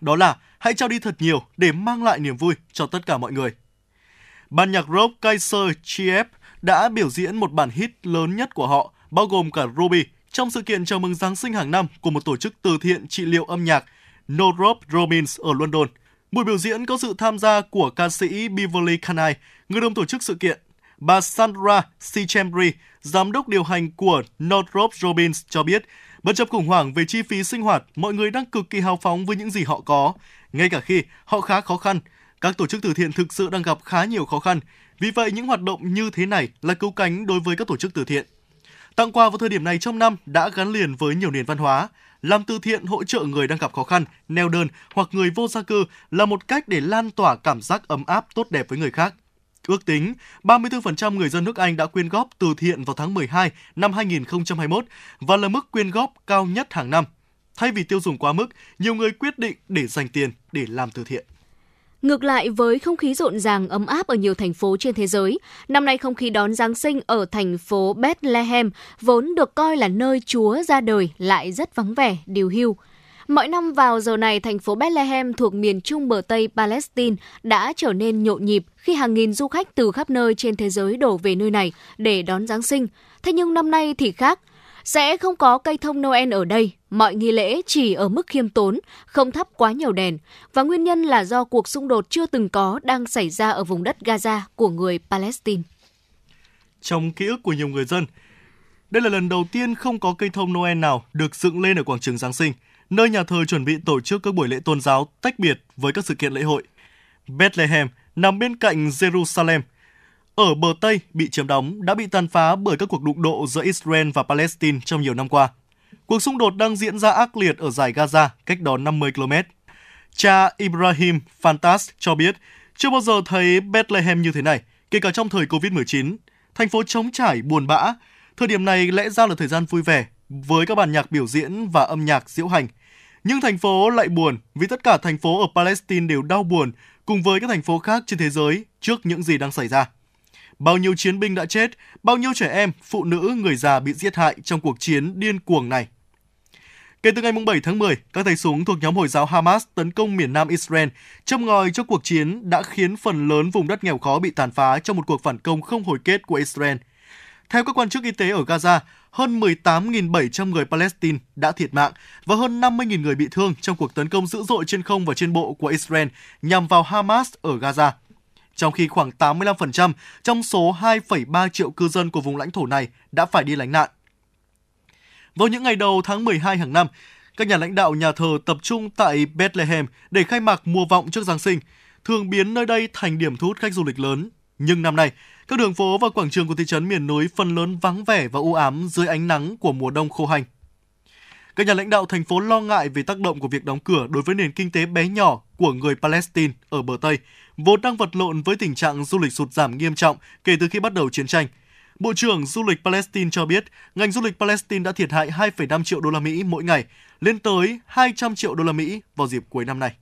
Đó là hãy trao đi thật nhiều để mang lại niềm vui cho tất cả mọi người. Ban nhạc rock Kaiser Chief đã biểu diễn một bản hit lớn nhất của họ, bao gồm cả Ruby, trong sự kiện chào mừng Giáng sinh hàng năm của một tổ chức từ thiện trị liệu âm nhạc Northrop Robbins ở London. Buổi biểu diễn có sự tham gia của ca sĩ Beverly Canai, người đồng tổ chức sự kiện. Bà Sandra Cichembri, giám đốc điều hành của Northrop Robbins, cho biết, bất chấp khủng hoảng về chi phí sinh hoạt, mọi người đang cực kỳ hào phóng với những gì họ có, ngay cả khi họ khá khó khăn. Các tổ chức từ thiện thực sự đang gặp khá nhiều khó khăn. Vì vậy, những hoạt động như thế này là cứu cánh đối với các tổ chức từ thiện. Tặng quà vào thời điểm này trong năm đã gắn liền với nhiều nền văn hóa. Làm từ thiện hỗ trợ người đang gặp khó khăn, neo đơn hoặc người vô gia cư là một cách để lan tỏa cảm giác ấm áp tốt đẹp với người khác. Ước tính, 34% người dân nước Anh đã quyên góp từ thiện vào tháng 12 năm 2021 và là mức quyên góp cao nhất hàng năm. Thay vì tiêu dùng quá mức, nhiều người quyết định để dành tiền để làm từ thiện. Ngược lại với không khí rộn ràng ấm áp ở nhiều thành phố trên thế giới, năm nay không khí đón Giáng sinh ở thành phố Bethlehem vốn được coi là nơi Chúa ra đời lại rất vắng vẻ, điều hưu. Mỗi năm vào giờ này, thành phố Bethlehem thuộc miền trung bờ Tây Palestine đã trở nên nhộn nhịp khi hàng nghìn du khách từ khắp nơi trên thế giới đổ về nơi này để đón Giáng sinh. Thế nhưng năm nay thì khác, sẽ không có cây thông Noel ở đây, mọi nghi lễ chỉ ở mức khiêm tốn, không thắp quá nhiều đèn. Và nguyên nhân là do cuộc xung đột chưa từng có đang xảy ra ở vùng đất Gaza của người Palestine. Trong ký ức của nhiều người dân, đây là lần đầu tiên không có cây thông Noel nào được dựng lên ở quảng trường Giáng sinh, nơi nhà thờ chuẩn bị tổ chức các buổi lễ tôn giáo tách biệt với các sự kiện lễ hội. Bethlehem nằm bên cạnh Jerusalem, ở bờ Tây bị chiếm đóng đã bị tàn phá bởi các cuộc đụng độ giữa Israel và Palestine trong nhiều năm qua. Cuộc xung đột đang diễn ra ác liệt ở giải Gaza, cách đó 50 km. Cha Ibrahim Fantas cho biết, chưa bao giờ thấy Bethlehem như thế này, kể cả trong thời Covid-19. Thành phố trống trải, buồn bã. Thời điểm này lẽ ra là thời gian vui vẻ, với các bản nhạc biểu diễn và âm nhạc diễu hành. Nhưng thành phố lại buồn vì tất cả thành phố ở Palestine đều đau buồn cùng với các thành phố khác trên thế giới trước những gì đang xảy ra. Bao nhiêu chiến binh đã chết, bao nhiêu trẻ em, phụ nữ, người già bị giết hại trong cuộc chiến điên cuồng này. Kể từ ngày 7 tháng 10, các tay súng thuộc nhóm Hồi giáo Hamas tấn công miền Nam Israel, châm ngòi cho cuộc chiến đã khiến phần lớn vùng đất nghèo khó bị tàn phá trong một cuộc phản công không hồi kết của Israel. Theo các quan chức y tế ở Gaza, hơn 18.700 người Palestine đã thiệt mạng và hơn 50.000 người bị thương trong cuộc tấn công dữ dội trên không và trên bộ của Israel nhằm vào Hamas ở Gaza trong khi khoảng 85% trong số 2,3 triệu cư dân của vùng lãnh thổ này đã phải đi lánh nạn. Vào những ngày đầu tháng 12 hàng năm, các nhà lãnh đạo nhà thờ tập trung tại Bethlehem để khai mạc mùa vọng trước Giáng sinh, thường biến nơi đây thành điểm thu hút khách du lịch lớn. Nhưng năm nay, các đường phố và quảng trường của thị trấn miền núi phần lớn vắng vẻ và u ám dưới ánh nắng của mùa đông khô hành. Các nhà lãnh đạo thành phố lo ngại về tác động của việc đóng cửa đối với nền kinh tế bé nhỏ của người Palestine ở bờ Tây, vốn đang vật lộn với tình trạng du lịch sụt giảm nghiêm trọng kể từ khi bắt đầu chiến tranh. Bộ trưởng Du lịch Palestine cho biết, ngành du lịch Palestine đã thiệt hại 2,5 triệu đô la Mỹ mỗi ngày, lên tới 200 triệu đô la Mỹ vào dịp cuối năm nay.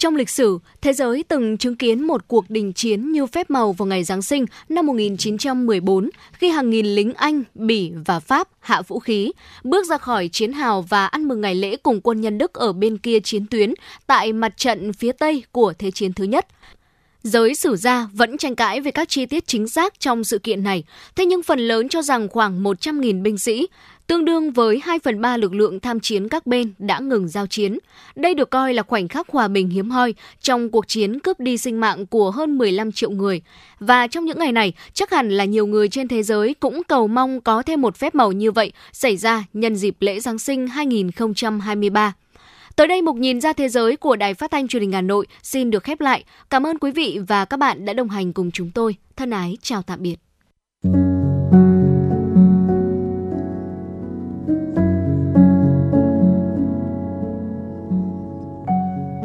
Trong lịch sử, thế giới từng chứng kiến một cuộc đình chiến như phép màu vào ngày Giáng sinh năm 1914 khi hàng nghìn lính Anh, Bỉ và Pháp hạ vũ khí, bước ra khỏi chiến hào và ăn mừng ngày lễ cùng quân nhân Đức ở bên kia chiến tuyến tại mặt trận phía Tây của Thế chiến thứ nhất. Giới sử gia vẫn tranh cãi về các chi tiết chính xác trong sự kiện này, thế nhưng phần lớn cho rằng khoảng 100.000 binh sĩ, tương đương với 2 phần 3 lực lượng tham chiến các bên đã ngừng giao chiến. Đây được coi là khoảnh khắc hòa bình hiếm hoi trong cuộc chiến cướp đi sinh mạng của hơn 15 triệu người. Và trong những ngày này, chắc hẳn là nhiều người trên thế giới cũng cầu mong có thêm một phép màu như vậy xảy ra nhân dịp lễ Giáng sinh 2023. Tới đây mục nhìn ra thế giới của Đài Phát thanh Truyền hình Hà Nội xin được khép lại. Cảm ơn quý vị và các bạn đã đồng hành cùng chúng tôi. Thân ái chào tạm biệt.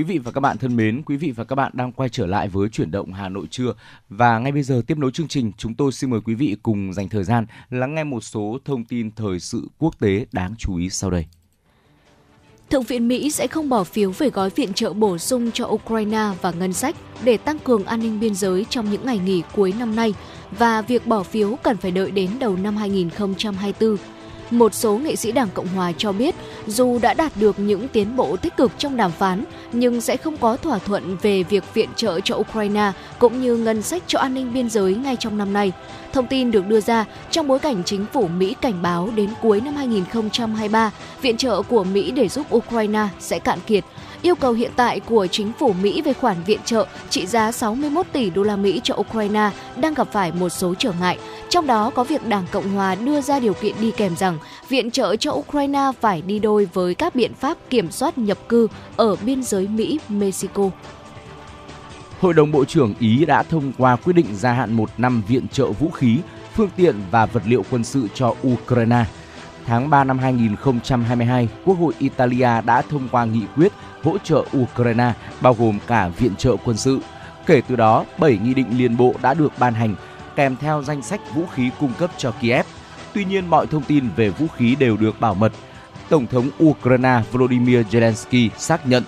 Quý vị và các bạn thân mến, quý vị và các bạn đang quay trở lại với chuyển động Hà Nội trưa. Và ngay bây giờ tiếp nối chương trình, chúng tôi xin mời quý vị cùng dành thời gian lắng nghe một số thông tin thời sự quốc tế đáng chú ý sau đây. Thượng viện Mỹ sẽ không bỏ phiếu về gói viện trợ bổ sung cho Ukraine và ngân sách để tăng cường an ninh biên giới trong những ngày nghỉ cuối năm nay. Và việc bỏ phiếu cần phải đợi đến đầu năm 2024 một số nghệ sĩ Đảng Cộng hòa cho biết dù đã đạt được những tiến bộ tích cực trong đàm phán, nhưng sẽ không có thỏa thuận về việc viện trợ cho Ukraine cũng như ngân sách cho an ninh biên giới ngay trong năm nay. Thông tin được đưa ra trong bối cảnh chính phủ Mỹ cảnh báo đến cuối năm 2023, viện trợ của Mỹ để giúp Ukraine sẽ cạn kiệt yêu cầu hiện tại của chính phủ Mỹ về khoản viện trợ trị giá 61 tỷ đô la Mỹ cho Ukraine đang gặp phải một số trở ngại, trong đó có việc Đảng Cộng hòa đưa ra điều kiện đi kèm rằng viện trợ cho Ukraine phải đi đôi với các biện pháp kiểm soát nhập cư ở biên giới Mỹ-Mexico. Hội đồng Bộ trưởng Ý đã thông qua quyết định gia hạn một năm viện trợ vũ khí, phương tiện và vật liệu quân sự cho Ukraine. Tháng 3 năm 2022, Quốc hội Italia đã thông qua nghị quyết hỗ trợ Ukraine bao gồm cả viện trợ quân sự. Kể từ đó, 7 nghị định liên bộ đã được ban hành kèm theo danh sách vũ khí cung cấp cho Kiev. Tuy nhiên, mọi thông tin về vũ khí đều được bảo mật. Tổng thống Ukraine Volodymyr Zelensky xác nhận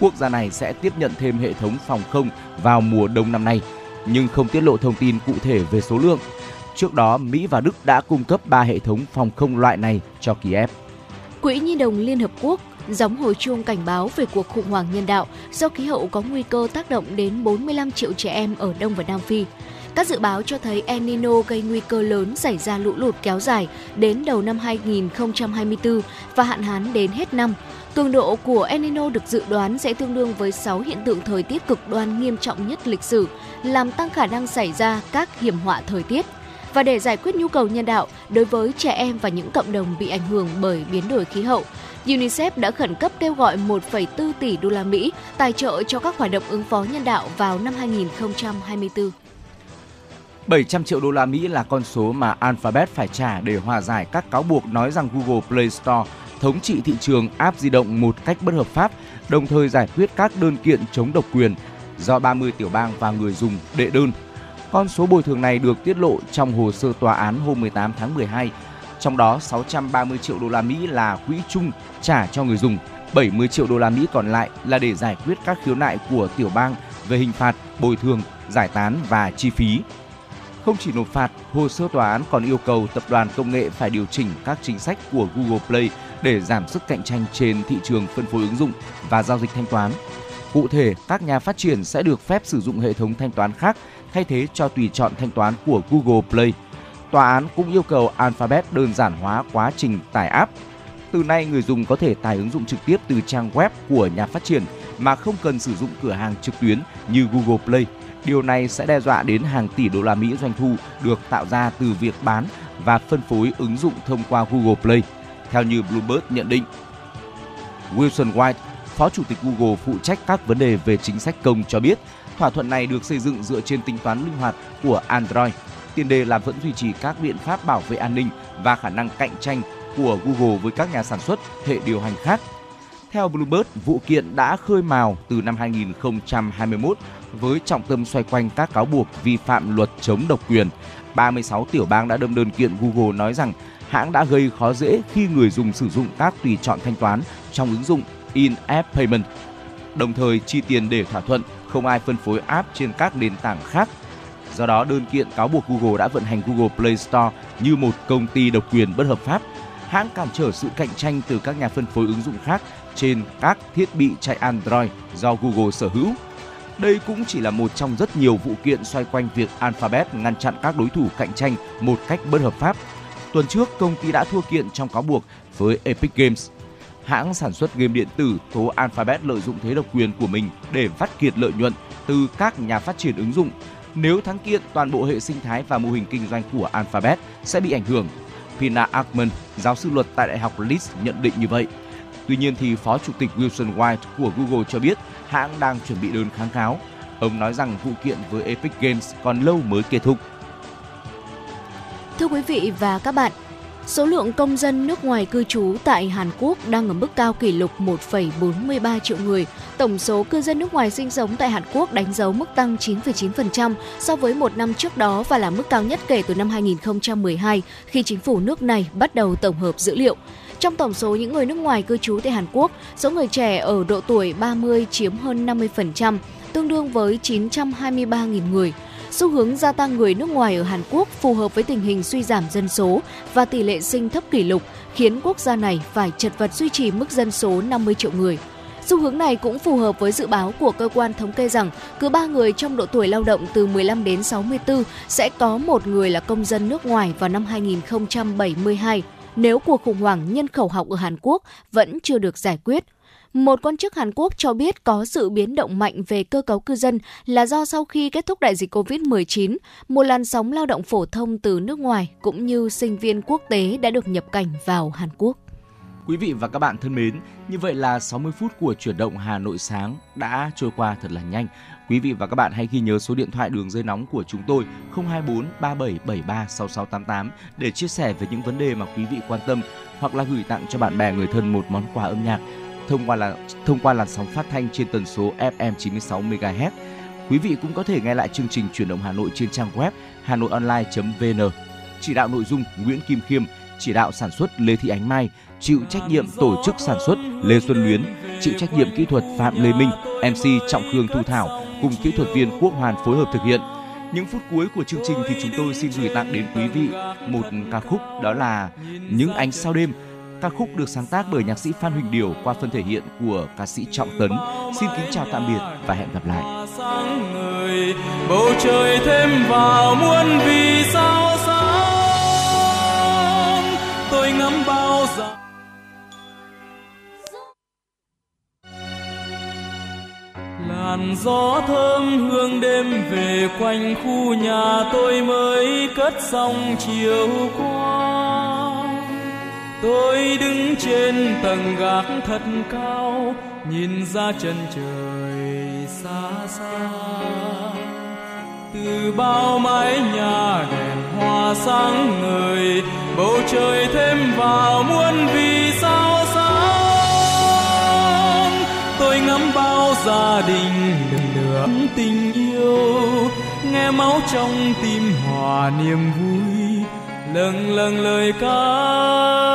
quốc gia này sẽ tiếp nhận thêm hệ thống phòng không vào mùa đông năm nay, nhưng không tiết lộ thông tin cụ thể về số lượng. Trước đó, Mỹ và Đức đã cung cấp 3 hệ thống phòng không loại này cho Kiev. Quỹ Nhi đồng Liên Hợp Quốc gióng hồi chuông cảnh báo về cuộc khủng hoảng nhân đạo do khí hậu có nguy cơ tác động đến 45 triệu trẻ em ở Đông và Nam Phi. Các dự báo cho thấy El Nino gây nguy cơ lớn xảy ra lũ lụt kéo dài đến đầu năm 2024 và hạn hán đến hết năm. Cường độ của El Nino được dự đoán sẽ tương đương với 6 hiện tượng thời tiết cực đoan nghiêm trọng nhất lịch sử, làm tăng khả năng xảy ra các hiểm họa thời tiết. Và để giải quyết nhu cầu nhân đạo đối với trẻ em và những cộng đồng bị ảnh hưởng bởi biến đổi khí hậu, UNICEF đã khẩn cấp kêu gọi 1,4 tỷ đô la Mỹ tài trợ cho các hoạt động ứng phó nhân đạo vào năm 2024. 700 triệu đô la Mỹ là con số mà Alphabet phải trả để hòa giải các cáo buộc nói rằng Google Play Store thống trị thị trường app di động một cách bất hợp pháp, đồng thời giải quyết các đơn kiện chống độc quyền do 30 tiểu bang và người dùng đệ đơn. Con số bồi thường này được tiết lộ trong hồ sơ tòa án hôm 18 tháng 12 trong đó 630 triệu đô la Mỹ là quỹ chung trả cho người dùng, 70 triệu đô la Mỹ còn lại là để giải quyết các khiếu nại của tiểu bang về hình phạt, bồi thường, giải tán và chi phí. Không chỉ nộp phạt, hồ sơ tòa án còn yêu cầu tập đoàn công nghệ phải điều chỉnh các chính sách của Google Play để giảm sức cạnh tranh trên thị trường phân phối ứng dụng và giao dịch thanh toán. Cụ thể, các nhà phát triển sẽ được phép sử dụng hệ thống thanh toán khác thay thế cho tùy chọn thanh toán của Google Play – Tòa án cũng yêu cầu Alphabet đơn giản hóa quá trình tải app. Từ nay, người dùng có thể tải ứng dụng trực tiếp từ trang web của nhà phát triển mà không cần sử dụng cửa hàng trực tuyến như Google Play. Điều này sẽ đe dọa đến hàng tỷ đô la Mỹ doanh thu được tạo ra từ việc bán và phân phối ứng dụng thông qua Google Play, theo như Bloomberg nhận định. Wilson White, Phó Chủ tịch Google phụ trách các vấn đề về chính sách công cho biết, thỏa thuận này được xây dựng dựa trên tính toán linh hoạt của Android tiền đề là vẫn duy trì các biện pháp bảo vệ an ninh và khả năng cạnh tranh của Google với các nhà sản xuất hệ điều hành khác. Theo Bloomberg, vụ kiện đã khơi mào từ năm 2021 với trọng tâm xoay quanh các cáo buộc vi phạm luật chống độc quyền. 36 tiểu bang đã đâm đơn kiện Google nói rằng hãng đã gây khó dễ khi người dùng sử dụng các tùy chọn thanh toán trong ứng dụng In-App Payment. Đồng thời chi tiền để thỏa thuận, không ai phân phối app trên các nền tảng khác Do đó, đơn kiện cáo buộc Google đã vận hành Google Play Store như một công ty độc quyền bất hợp pháp. hãng cản trở sự cạnh tranh từ các nhà phân phối ứng dụng khác trên các thiết bị chạy Android do Google sở hữu. Đây cũng chỉ là một trong rất nhiều vụ kiện xoay quanh việc Alphabet ngăn chặn các đối thủ cạnh tranh một cách bất hợp pháp. Tuần trước, công ty đã thua kiện trong cáo buộc với Epic Games. Hãng sản xuất game điện tử tố Alphabet lợi dụng thế độc quyền của mình để vắt kiệt lợi nhuận từ các nhà phát triển ứng dụng. Nếu thắng kiện, toàn bộ hệ sinh thái và mô hình kinh doanh của Alphabet sẽ bị ảnh hưởng. Pina Ackman, giáo sư luật tại Đại học Leeds nhận định như vậy. Tuy nhiên thì Phó Chủ tịch Wilson White của Google cho biết hãng đang chuẩn bị đơn kháng cáo. Ông nói rằng vụ kiện với Epic Games còn lâu mới kết thúc. Thưa quý vị và các bạn, Số lượng công dân nước ngoài cư trú tại Hàn Quốc đang ở mức cao kỷ lục 1,43 triệu người. Tổng số cư dân nước ngoài sinh sống tại Hàn Quốc đánh dấu mức tăng 9,9% so với một năm trước đó và là mức cao nhất kể từ năm 2012 khi chính phủ nước này bắt đầu tổng hợp dữ liệu. Trong tổng số những người nước ngoài cư trú tại Hàn Quốc, số người trẻ ở độ tuổi 30 chiếm hơn 50%, tương đương với 923.000 người. Xu hướng gia tăng người nước ngoài ở Hàn Quốc phù hợp với tình hình suy giảm dân số và tỷ lệ sinh thấp kỷ lục, khiến quốc gia này phải chật vật duy trì mức dân số 50 triệu người. Xu hướng này cũng phù hợp với dự báo của cơ quan thống kê rằng cứ 3 người trong độ tuổi lao động từ 15 đến 64 sẽ có một người là công dân nước ngoài vào năm 2072 nếu cuộc khủng hoảng nhân khẩu học ở Hàn Quốc vẫn chưa được giải quyết. Một quan chức Hàn Quốc cho biết có sự biến động mạnh về cơ cấu cư dân là do sau khi kết thúc đại dịch COVID-19, một làn sóng lao động phổ thông từ nước ngoài cũng như sinh viên quốc tế đã được nhập cảnh vào Hàn Quốc. Quý vị và các bạn thân mến, như vậy là 60 phút của chuyển động Hà Nội sáng đã trôi qua thật là nhanh. Quý vị và các bạn hãy ghi nhớ số điện thoại đường dây nóng của chúng tôi 024 3773 6688 để chia sẻ về những vấn đề mà quý vị quan tâm hoặc là gửi tặng cho bạn bè người thân một món quà âm nhạc thông qua là thông qua làn sóng phát thanh trên tần số FM 96 MHz. Quý vị cũng có thể nghe lại chương trình chuyển động Hà Nội trên trang web hanoionline.vn. Chỉ đạo nội dung Nguyễn Kim Khiêm, chỉ đạo sản xuất Lê Thị Ánh Mai, chịu trách nhiệm tổ chức sản xuất Lê Xuân Luyến, chịu trách nhiệm kỹ thuật Phạm Lê Minh, MC Trọng Khương Thu Thảo cùng kỹ thuật viên Quốc Hoàn phối hợp thực hiện. Những phút cuối của chương trình thì chúng tôi xin gửi tặng đến quý vị một ca khúc đó là Những ánh sao đêm Ca khúc được sáng tác bởi nhạc sĩ Phan Huỳnh Điểu qua phần thể hiện của ca sĩ Trọng Tấn. Xin kính chào tạm biệt và hẹn gặp lại. Sáng người, bầu trời thêm vào muôn vì sao sáng tôi ngắm bao giờ làn gió thơm hương đêm về quanh khu nhà tôi mới cất xong chiều qua tôi đứng trên tầng gác thật cao, nhìn ra chân trời xa xa. Từ bao mái nhà đèn hoa sáng ngời, bầu trời thêm vào muôn vì sao sáng. Tôi ngắm bao gia đình đừng đường tình yêu, nghe máu trong tim hòa niềm vui, lâng lâng lời ca.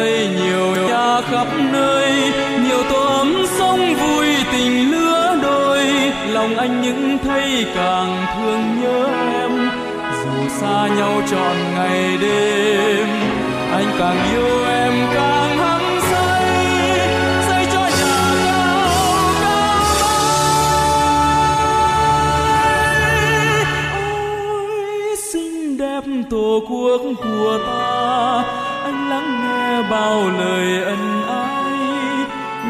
xây nhiều nhà khắp nơi, nhiều tổ ấm sông vui tình lứa đôi. Lòng anh những thấy càng thương nhớ em, dù xa nhau trọn ngày đêm. Anh càng yêu em càng hăng tổ quốc của ta bao lời ân ái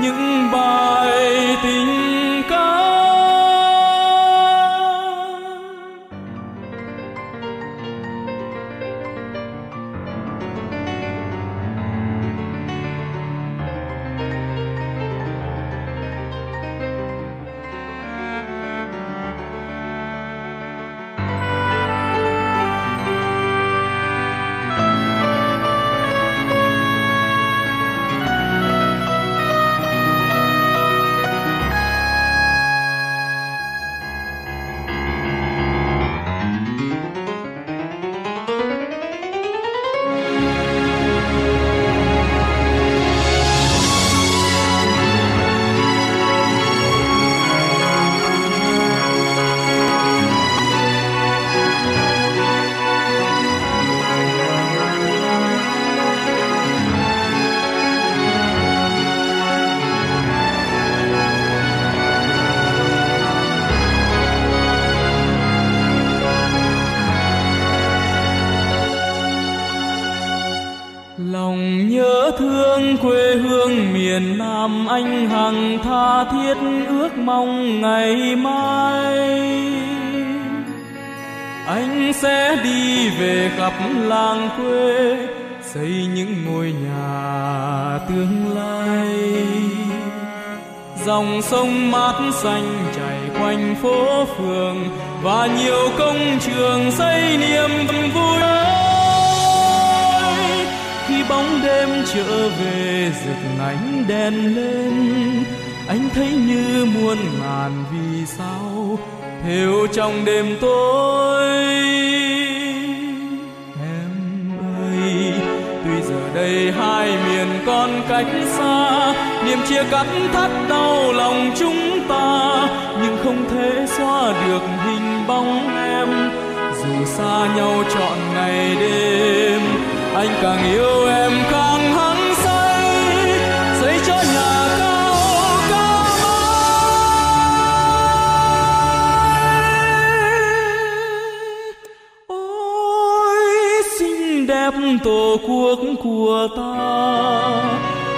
những bài tình phương miền Nam anh hằng tha thiết ước mong ngày mai. Anh sẽ đi về khắp làng quê, xây những ngôi nhà tương lai. Dòng sông mát xanh chảy quanh phố phường, và nhiều công trường xây niềm vui khi bóng đêm trở về, rực ánh đèn lên. Anh thấy như muôn ngàn vì sao theo trong đêm tối. Em ơi, tuy giờ đây hai miền còn cách xa, niềm chia cắt thắt đau lòng chúng ta, nhưng không thể xóa được hình bóng em. Dù xa nhau trọn ngày đêm anh càng yêu em càng hăng say, xây cho nhà cao cao mãi ôi, xinh đẹp tổ quốc của ta,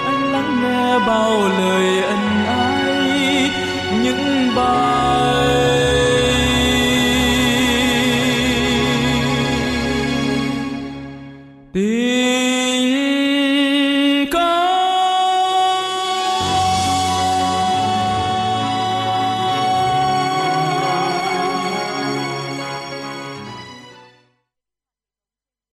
anh lắng nghe bao lời ân ái, những bao